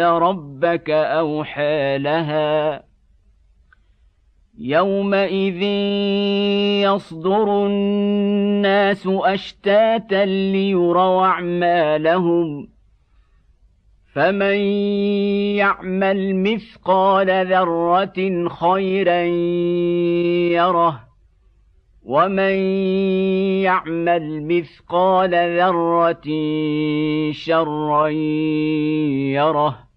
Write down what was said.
ربك اوحى لها. يومئذ يصدر الناس اشتاتا ليروا اعمالهم. فمن يعمل مثقال ذره خيرا يره. ومن يعمل مثقال ذرة شرا يره.